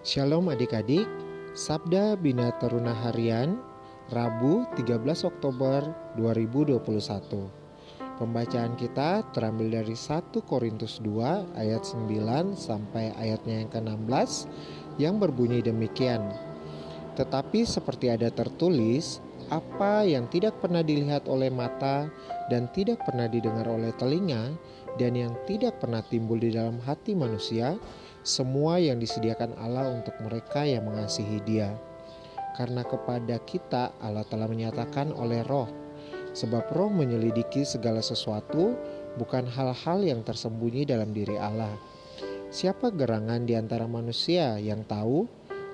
Shalom adik-adik, Sabda Bina Teruna Harian, Rabu 13 Oktober 2021. Pembacaan kita terambil dari 1 Korintus 2 ayat 9 sampai ayatnya yang ke-16 yang berbunyi demikian. Tetapi seperti ada tertulis, apa yang tidak pernah dilihat oleh mata dan tidak pernah didengar oleh telinga dan yang tidak pernah timbul di dalam hati manusia, semua yang disediakan Allah untuk mereka yang mengasihi Dia. Karena kepada kita Allah telah menyatakan oleh Roh, sebab Roh menyelidiki segala sesuatu, bukan hal-hal yang tersembunyi dalam diri Allah. Siapa gerangan di antara manusia yang tahu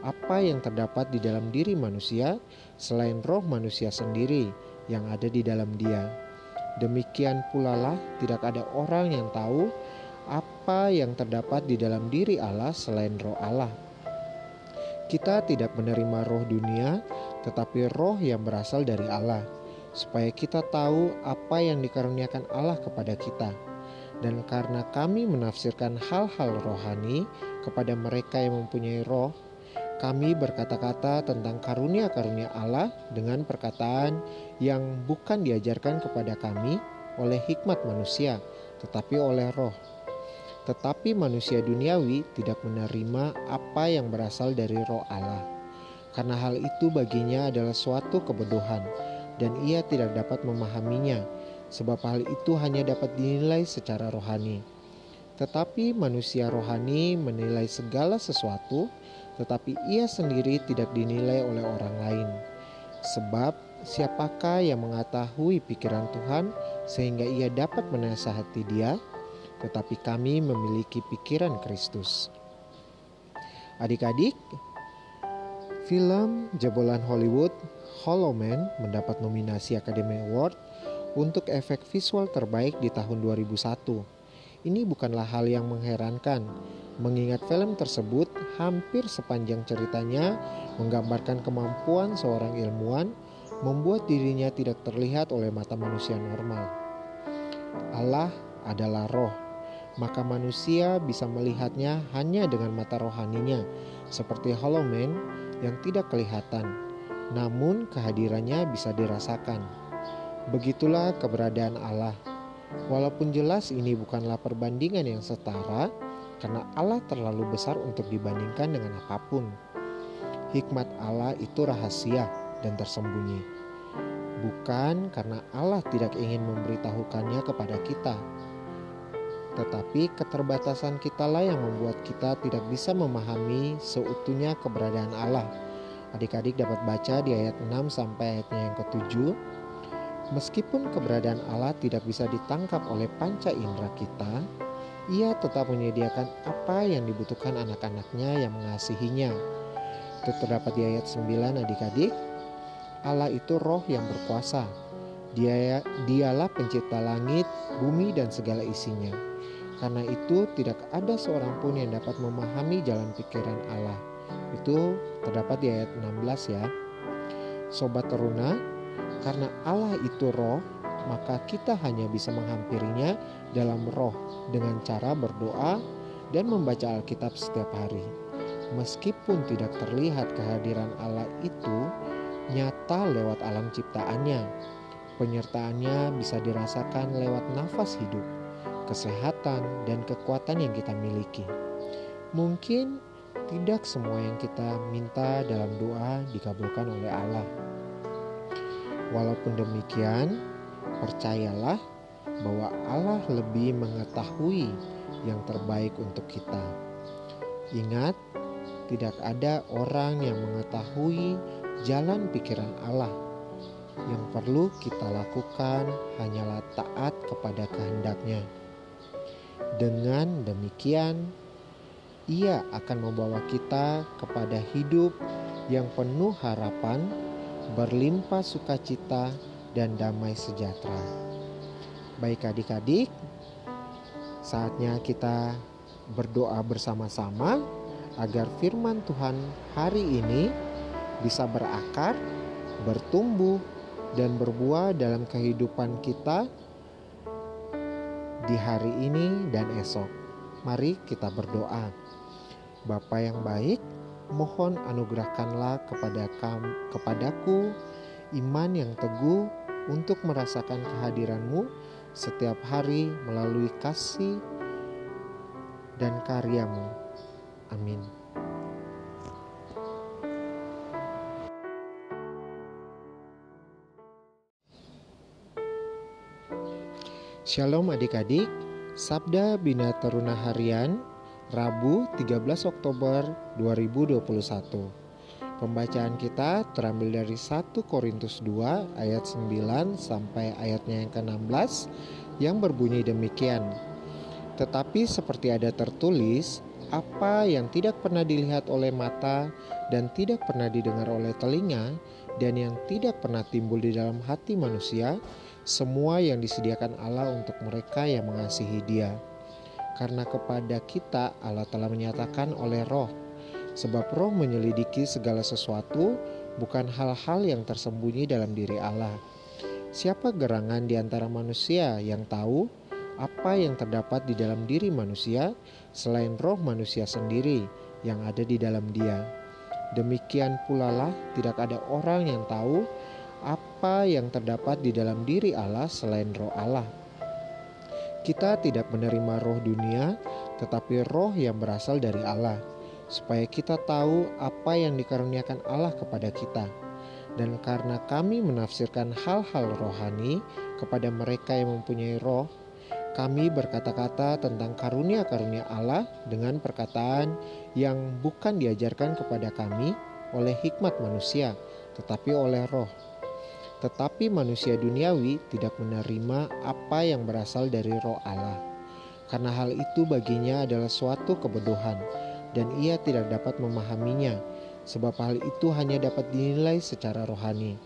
apa yang terdapat di dalam diri manusia selain roh manusia sendiri yang ada di dalam dia? Demikian pula lah tidak ada orang yang tahu apa yang terdapat di dalam diri Allah selain roh Allah. Kita tidak menerima roh dunia, tetapi roh yang berasal dari Allah, supaya kita tahu apa yang dikaruniakan Allah kepada kita. Dan karena kami menafsirkan hal-hal rohani kepada mereka yang mempunyai roh, kami berkata-kata tentang karunia-karunia Allah dengan perkataan yang bukan diajarkan kepada kami oleh hikmat manusia, tetapi oleh roh tetapi manusia duniawi tidak menerima apa yang berasal dari roh Allah. Karena hal itu baginya adalah suatu kebodohan dan ia tidak dapat memahaminya sebab hal itu hanya dapat dinilai secara rohani. Tetapi manusia rohani menilai segala sesuatu tetapi ia sendiri tidak dinilai oleh orang lain. Sebab siapakah yang mengetahui pikiran Tuhan sehingga ia dapat menasihati dia? Tetapi kami memiliki pikiran Kristus. Adik-adik, film jebolan Hollywood Hollow Man mendapat nominasi Academy Award untuk efek visual terbaik di tahun 2001. Ini bukanlah hal yang mengherankan, mengingat film tersebut hampir sepanjang ceritanya menggambarkan kemampuan seorang ilmuwan membuat dirinya tidak terlihat oleh mata manusia normal. Allah adalah roh maka manusia bisa melihatnya hanya dengan mata rohaninya, seperti Hollow Man yang tidak kelihatan, namun kehadirannya bisa dirasakan. Begitulah keberadaan Allah. Walaupun jelas ini bukanlah perbandingan yang setara, karena Allah terlalu besar untuk dibandingkan dengan apa pun. Hikmat Allah itu rahasia dan tersembunyi. Bukan karena Allah tidak ingin memberitahukannya kepada kita, tetapi keterbatasan kitalah yang membuat kita tidak bisa memahami seutuhnya keberadaan Allah. Adik-adik dapat baca di ayat 6 sampai ayatnya yang ketujuh. Meskipun keberadaan Allah tidak bisa ditangkap oleh panca indera kita, ia tetap menyediakan apa yang dibutuhkan anak-anaknya yang mengasihinya. Itu terdapat di ayat 9 adik-adik. Allah itu roh yang berkuasa. Dia dialah pencipta langit, bumi dan segala isinya karena itu tidak ada seorang pun yang dapat memahami jalan pikiran Allah. Itu terdapat di ayat 16 ya. Sobat teruna, karena Allah itu roh, maka kita hanya bisa menghampirinya dalam roh dengan cara berdoa dan membaca Alkitab setiap hari. Meskipun tidak terlihat kehadiran Allah itu nyata lewat alam ciptaannya, penyertaannya bisa dirasakan lewat nafas hidup kesehatan, dan kekuatan yang kita miliki. Mungkin tidak semua yang kita minta dalam doa dikabulkan oleh Allah. Walaupun demikian, percayalah bahwa Allah lebih mengetahui yang terbaik untuk kita. Ingat, tidak ada orang yang mengetahui jalan pikiran Allah. Yang perlu kita lakukan hanyalah taat kepada kehendaknya. Dengan demikian, ia akan membawa kita kepada hidup yang penuh harapan, berlimpah sukacita, dan damai sejahtera. Baik adik-adik, saatnya kita berdoa bersama-sama agar firman Tuhan hari ini bisa berakar, bertumbuh, dan berbuah dalam kehidupan kita di hari ini dan esok. Mari kita berdoa. Bapa yang baik, mohon anugerahkanlah kepada kam, kepadaku iman yang teguh untuk merasakan kehadiranmu setiap hari melalui kasih dan karyamu. Amin. Shalom adik-adik, Sabda Bina Teruna Harian, Rabu 13 Oktober 2021. Pembacaan kita terambil dari 1 Korintus 2 ayat 9 sampai ayatnya yang ke-16 yang berbunyi demikian. Tetapi seperti ada tertulis, apa yang tidak pernah dilihat oleh mata dan tidak pernah didengar oleh telinga dan yang tidak pernah timbul di dalam hati manusia, semua yang disediakan Allah untuk mereka yang mengasihi Dia. Karena kepada kita Allah telah menyatakan oleh Roh, sebab Roh menyelidiki segala sesuatu, bukan hal-hal yang tersembunyi dalam diri Allah. Siapa gerangan di antara manusia yang tahu apa yang terdapat di dalam diri manusia selain roh manusia sendiri yang ada di dalam dia? Demikian pula lah tidak ada orang yang tahu apa yang terdapat di dalam diri Allah selain roh Allah. Kita tidak menerima roh dunia, tetapi roh yang berasal dari Allah, supaya kita tahu apa yang dikaruniakan Allah kepada kita. Dan karena kami menafsirkan hal-hal rohani kepada mereka yang mempunyai roh, kami berkata-kata tentang karunia-karunia Allah dengan perkataan yang bukan diajarkan kepada kami oleh hikmat manusia, tetapi oleh roh tetapi manusia duniawi tidak menerima apa yang berasal dari roh Allah. Karena hal itu baginya adalah suatu kebodohan dan ia tidak dapat memahaminya sebab hal itu hanya dapat dinilai secara rohani.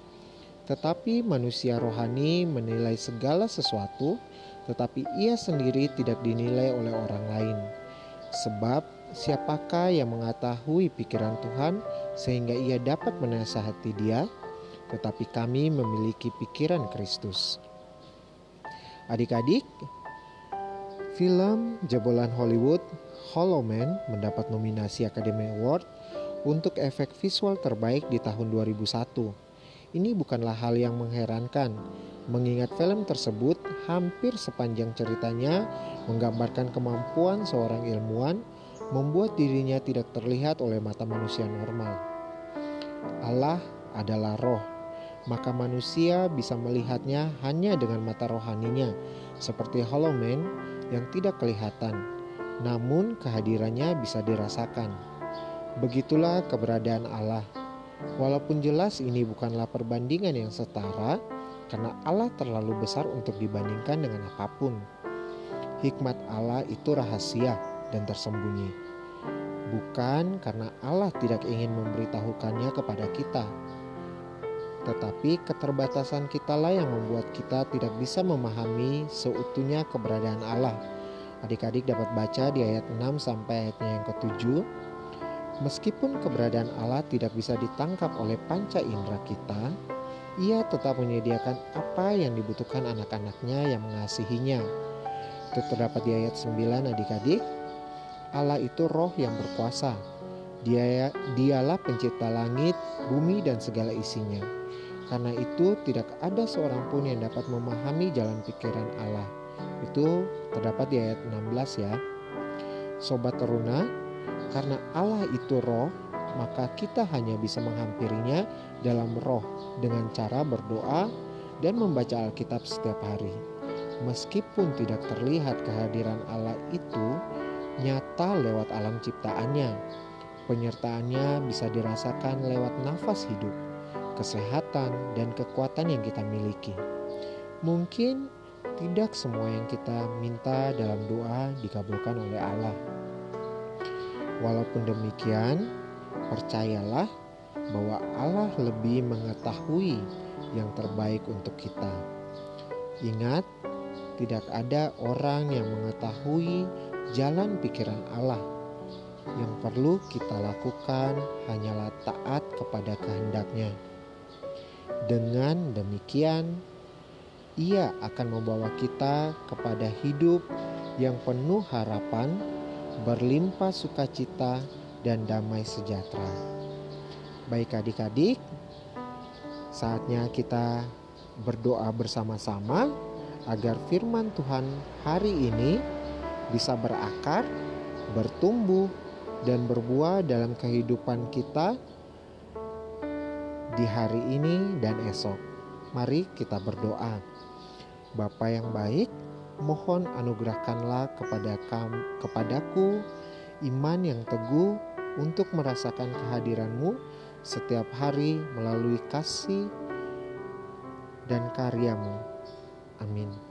Tetapi manusia rohani menilai segala sesuatu tetapi ia sendiri tidak dinilai oleh orang lain. Sebab siapakah yang mengetahui pikiran Tuhan sehingga ia dapat menasihati dia? tetapi kami memiliki pikiran Kristus. Adik-adik, film jebolan Hollywood Hollow Man mendapat nominasi Academy Award untuk efek visual terbaik di tahun 2001. Ini bukanlah hal yang mengherankan, mengingat film tersebut hampir sepanjang ceritanya menggambarkan kemampuan seorang ilmuwan membuat dirinya tidak terlihat oleh mata manusia normal. Allah adalah roh maka manusia bisa melihatnya hanya dengan mata rohaninya, seperti Hollow Man yang tidak kelihatan, namun kehadirannya bisa dirasakan. Begitulah keberadaan Allah. Walaupun jelas ini bukanlah perbandingan yang setara, karena Allah terlalu besar untuk dibandingkan dengan apa pun. Hikmat Allah itu rahasia dan tersembunyi. Bukan karena Allah tidak ingin memberitahukannya kepada kita, tetapi keterbatasan kitalah yang membuat kita tidak bisa memahami seutuhnya keberadaan Allah. Adik-adik dapat baca di ayat 6 sampai ayatnya yang ke-7. Meskipun keberadaan Allah tidak bisa ditangkap oleh panca indera kita, ia tetap menyediakan apa yang dibutuhkan anak-anaknya yang mengasihinya. Itu terdapat di ayat 9 adik-adik. Allah itu roh yang berkuasa. Dia dialah pencipta langit, bumi dan segala isinya karena itu tidak ada seorang pun yang dapat memahami jalan pikiran Allah. Itu terdapat di ayat 16 ya. Sobat teruna, karena Allah itu roh, maka kita hanya bisa menghampirinya dalam roh dengan cara berdoa dan membaca Alkitab setiap hari. Meskipun tidak terlihat kehadiran Allah itu nyata lewat alam ciptaannya, penyertaannya bisa dirasakan lewat nafas hidup kesehatan, dan kekuatan yang kita miliki. Mungkin tidak semua yang kita minta dalam doa dikabulkan oleh Allah. Walaupun demikian, percayalah bahwa Allah lebih mengetahui yang terbaik untuk kita. Ingat, tidak ada orang yang mengetahui jalan pikiran Allah. Yang perlu kita lakukan hanyalah taat kepada kehendaknya. Dengan demikian, Ia akan membawa kita kepada hidup yang penuh harapan, berlimpah sukacita, dan damai sejahtera. Baik adik-adik, saatnya kita berdoa bersama-sama agar firman Tuhan hari ini bisa berakar, bertumbuh, dan berbuah dalam kehidupan kita di hari ini dan esok. Mari kita berdoa. Bapa yang baik, mohon anugerahkanlah kepada kam, kepadaku iman yang teguh untuk merasakan kehadiranmu setiap hari melalui kasih dan karyamu. Amin.